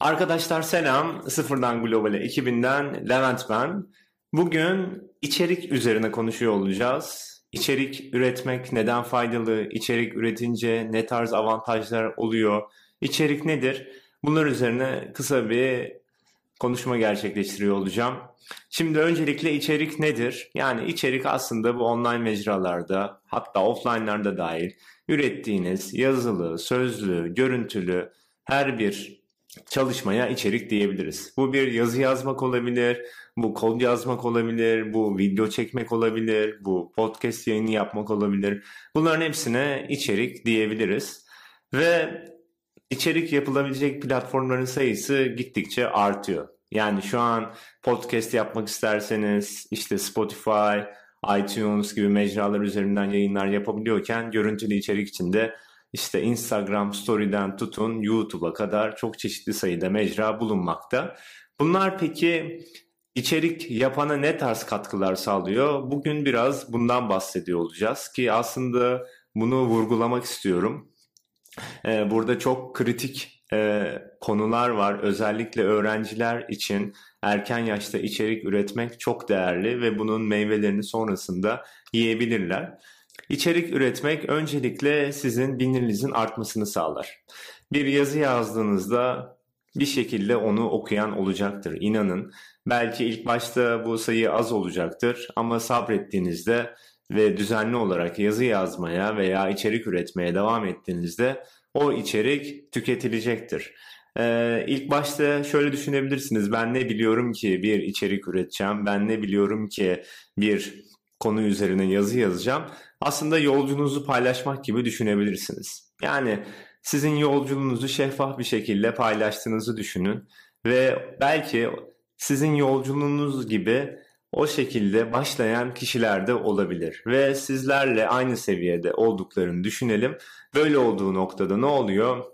Arkadaşlar selam. Sıfırdan Global'e ekibinden Levent ben. Bugün içerik üzerine konuşuyor olacağız. İçerik üretmek neden faydalı? İçerik üretince ne tarz avantajlar oluyor? İçerik nedir? Bunlar üzerine kısa bir konuşma gerçekleştiriyor olacağım. Şimdi öncelikle içerik nedir? Yani içerik aslında bu online mecralarda hatta offline'larda dahil ürettiğiniz yazılı, sözlü, görüntülü her bir çalışmaya içerik diyebiliriz. Bu bir yazı yazmak olabilir, bu kod yazmak olabilir, bu video çekmek olabilir, bu podcast yayını yapmak olabilir. Bunların hepsine içerik diyebiliriz. Ve içerik yapılabilecek platformların sayısı gittikçe artıyor. Yani şu an podcast yapmak isterseniz işte Spotify, iTunes gibi mecralar üzerinden yayınlar yapabiliyorken görüntülü içerik içinde işte Instagram Story'den tutun YouTube'a kadar çok çeşitli sayıda mecra bulunmakta. Bunlar peki içerik yapana ne tarz katkılar sağlıyor? Bugün biraz bundan bahsediyor olacağız ki aslında bunu vurgulamak istiyorum. Ee, burada çok kritik e, konular var. Özellikle öğrenciler için erken yaşta içerik üretmek çok değerli ve bunun meyvelerini sonrasında yiyebilirler. İçerik üretmek öncelikle sizin bilirinizin artmasını sağlar. Bir yazı yazdığınızda bir şekilde onu okuyan olacaktır. İnanın belki ilk başta bu sayı az olacaktır ama sabrettiğinizde ve düzenli olarak yazı yazmaya veya içerik üretmeye devam ettiğinizde o içerik tüketilecektir. Ee, ilk başta şöyle düşünebilirsiniz. Ben ne biliyorum ki bir içerik üreteceğim. Ben ne biliyorum ki bir konu üzerine yazı yazacağım. Aslında yolculuğunuzu paylaşmak gibi düşünebilirsiniz. Yani sizin yolculuğunuzu şeffaf bir şekilde paylaştığınızı düşünün ve belki sizin yolculuğunuz gibi o şekilde başlayan kişiler de olabilir ve sizlerle aynı seviyede olduklarını düşünelim. Böyle olduğu noktada ne oluyor?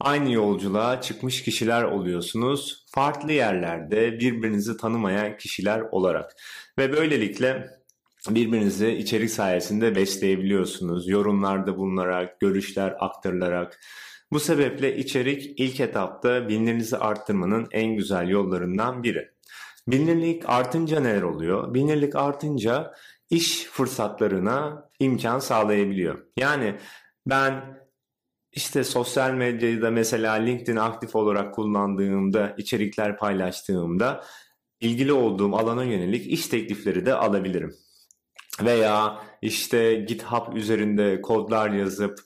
Aynı yolculuğa çıkmış kişiler oluyorsunuz. Farklı yerlerde birbirinizi tanımayan kişiler olarak. Ve böylelikle birbirinizi içerik sayesinde besleyebiliyorsunuz. Yorumlarda bulunarak, görüşler aktarılarak. Bu sebeple içerik ilk etapta bilinirinizi arttırmanın en güzel yollarından biri. Bilinirlik artınca neler oluyor? Bilinirlik artınca iş fırsatlarına imkan sağlayabiliyor. Yani ben işte sosyal medyayı da mesela LinkedIn aktif olarak kullandığımda, içerikler paylaştığımda ilgili olduğum alana yönelik iş teklifleri de alabilirim. Veya işte GitHub üzerinde kodlar yazıp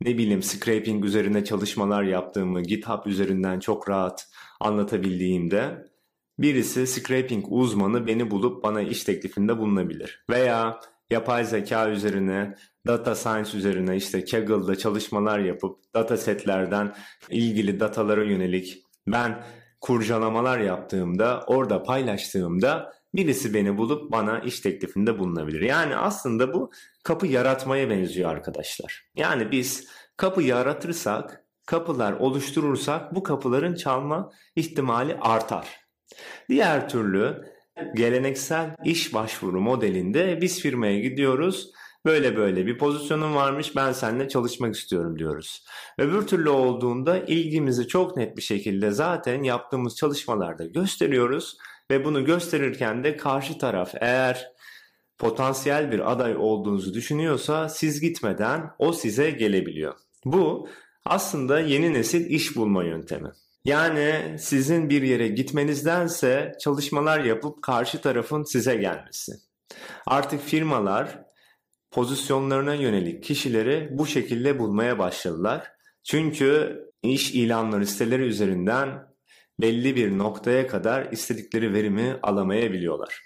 ne bileyim scraping üzerine çalışmalar yaptığımı GitHub üzerinden çok rahat anlatabildiğimde birisi scraping uzmanı beni bulup bana iş teklifinde bulunabilir. Veya yapay zeka üzerine, data science üzerine işte Kaggle'da çalışmalar yapıp data setlerden ilgili datalara yönelik ben kurcalamalar yaptığımda, orada paylaştığımda birisi beni bulup bana iş teklifinde bulunabilir. Yani aslında bu kapı yaratmaya benziyor arkadaşlar. Yani biz kapı yaratırsak, kapılar oluşturursak bu kapıların çalma ihtimali artar. Diğer türlü geleneksel iş başvuru modelinde biz firmaya gidiyoruz. Böyle böyle bir pozisyonun varmış ben seninle çalışmak istiyorum diyoruz. Öbür türlü olduğunda ilgimizi çok net bir şekilde zaten yaptığımız çalışmalarda gösteriyoruz ve bunu gösterirken de karşı taraf eğer potansiyel bir aday olduğunuzu düşünüyorsa siz gitmeden o size gelebiliyor. Bu aslında yeni nesil iş bulma yöntemi. Yani sizin bir yere gitmenizdense çalışmalar yapıp karşı tarafın size gelmesi. Artık firmalar pozisyonlarına yönelik kişileri bu şekilde bulmaya başladılar. Çünkü iş ilanları siteleri üzerinden belli bir noktaya kadar istedikleri verimi alamayabiliyorlar.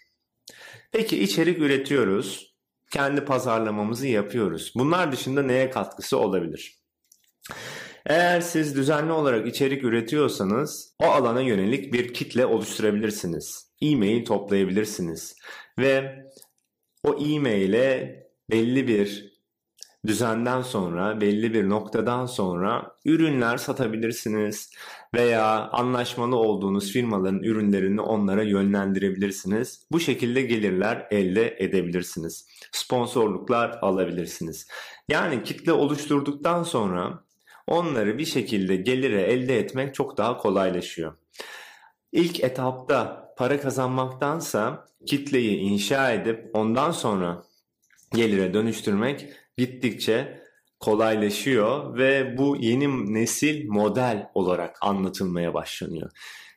Peki içerik üretiyoruz. Kendi pazarlamamızı yapıyoruz. Bunlar dışında neye katkısı olabilir? Eğer siz düzenli olarak içerik üretiyorsanız o alana yönelik bir kitle oluşturabilirsiniz. E-mail toplayabilirsiniz ve o e-maile belli bir düzenden sonra, belli bir noktadan sonra ürünler satabilirsiniz veya anlaşmalı olduğunuz firmaların ürünlerini onlara yönlendirebilirsiniz. Bu şekilde gelirler elde edebilirsiniz. Sponsorluklar alabilirsiniz. Yani kitle oluşturduktan sonra onları bir şekilde gelire elde etmek çok daha kolaylaşıyor. İlk etapta para kazanmaktansa kitleyi inşa edip ondan sonra gelire dönüştürmek gittikçe kolaylaşıyor ve bu yeni nesil model olarak anlatılmaya başlanıyor.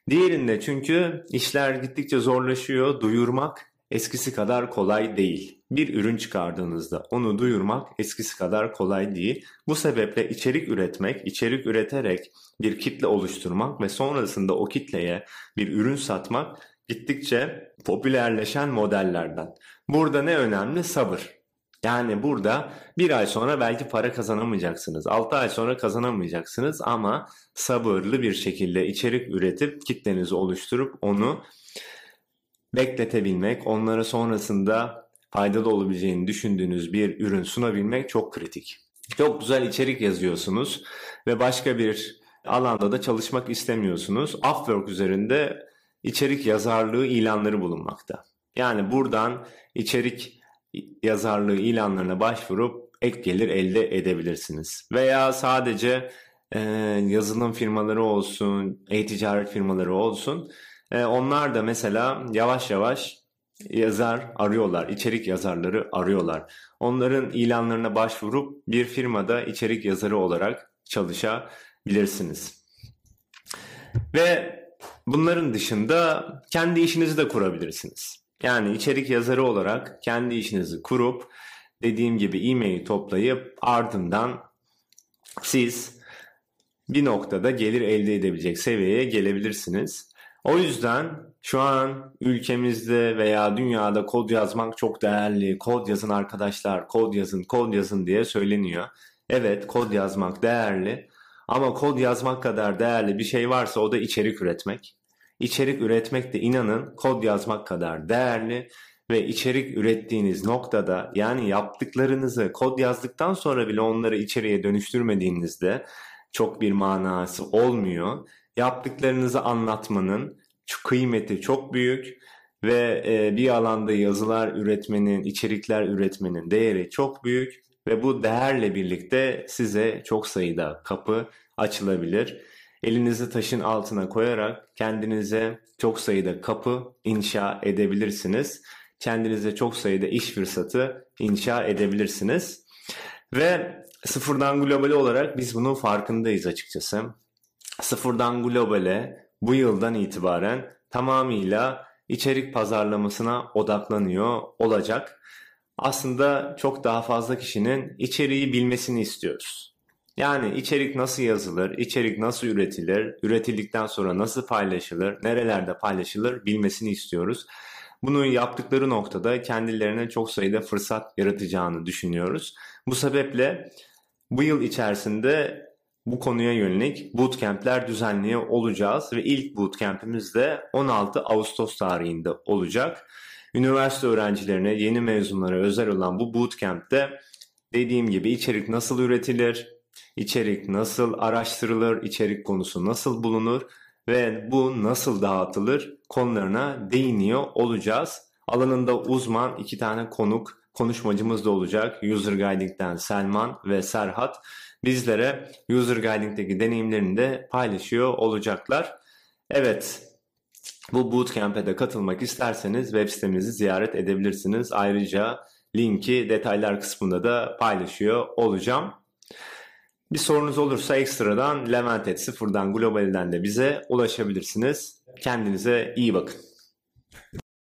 Diğerinde çünkü işler gittikçe zorlaşıyor, duyurmak eskisi kadar kolay değil. Bir ürün çıkardığınızda onu duyurmak eskisi kadar kolay değil. Bu sebeple içerik üretmek, içerik üreterek bir kitle oluşturmak ve sonrasında o kitleye bir ürün satmak gittikçe popülerleşen modellerden. Burada ne önemli? Sabır. Yani burada bir ay sonra belki para kazanamayacaksınız. 6 ay sonra kazanamayacaksınız ama sabırlı bir şekilde içerik üretip kitlenizi oluşturup onu bekletebilmek, onlara sonrasında faydalı olabileceğini düşündüğünüz bir ürün sunabilmek çok kritik. Çok güzel içerik yazıyorsunuz ve başka bir alanda da çalışmak istemiyorsunuz. Upwork üzerinde içerik yazarlığı ilanları bulunmakta. Yani buradan içerik yazarlığı ilanlarına başvurup ek gelir elde edebilirsiniz. Veya sadece e, yazılım firmaları olsun, e-ticaret firmaları olsun. E, onlar da mesela yavaş yavaş yazar arıyorlar, içerik yazarları arıyorlar. Onların ilanlarına başvurup bir firmada içerik yazarı olarak çalışabilirsiniz. Ve bunların dışında kendi işinizi de kurabilirsiniz. Yani içerik yazarı olarak kendi işinizi kurup dediğim gibi e-mail toplayıp ardından siz bir noktada gelir elde edebilecek seviyeye gelebilirsiniz. O yüzden şu an ülkemizde veya dünyada kod yazmak çok değerli. Kod yazın arkadaşlar, kod yazın, kod yazın diye söyleniyor. Evet, kod yazmak değerli. Ama kod yazmak kadar değerli bir şey varsa o da içerik üretmek. İçerik üretmek de inanın kod yazmak kadar değerli ve içerik ürettiğiniz noktada yani yaptıklarınızı kod yazdıktan sonra bile onları içeriye dönüştürmediğinizde çok bir manası olmuyor. Yaptıklarınızı anlatmanın kıymeti çok büyük ve e, bir alanda yazılar üretmenin, içerikler üretmenin değeri çok büyük ve bu değerle birlikte size çok sayıda kapı açılabilir. Elinizi taşın altına koyarak kendinize çok sayıda kapı inşa edebilirsiniz. Kendinize çok sayıda iş fırsatı inşa edebilirsiniz. Ve sıfırdan global olarak biz bunun farkındayız açıkçası. Sıfırdan globale bu yıldan itibaren tamamıyla içerik pazarlamasına odaklanıyor olacak. Aslında çok daha fazla kişinin içeriği bilmesini istiyoruz. Yani içerik nasıl yazılır, içerik nasıl üretilir, üretildikten sonra nasıl paylaşılır, nerelerde paylaşılır bilmesini istiyoruz. Bunu yaptıkları noktada kendilerine çok sayıda fırsat yaratacağını düşünüyoruz. Bu sebeple bu yıl içerisinde bu konuya yönelik bootcamp'ler düzenliyor olacağız ve ilk bootcamp'imiz de 16 Ağustos tarihinde olacak. Üniversite öğrencilerine, yeni mezunlara özel olan bu bootcamp'te dediğim gibi içerik nasıl üretilir, içerik nasıl araştırılır, içerik konusu nasıl bulunur ve bu nasıl dağıtılır konularına değiniyor olacağız. Alanında uzman iki tane konuk konuşmacımız da olacak. User Guiding'den Selman ve Serhat bizlere User Guiding'deki deneyimlerini de paylaşıyor olacaklar. Evet, bu bootcamp'e de katılmak isterseniz web sitemizi ziyaret edebilirsiniz. Ayrıca linki detaylar kısmında da paylaşıyor olacağım. Bir sorunuz olursa ekstradan Leventet sıfırdan globalden de bize ulaşabilirsiniz. Kendinize iyi bakın.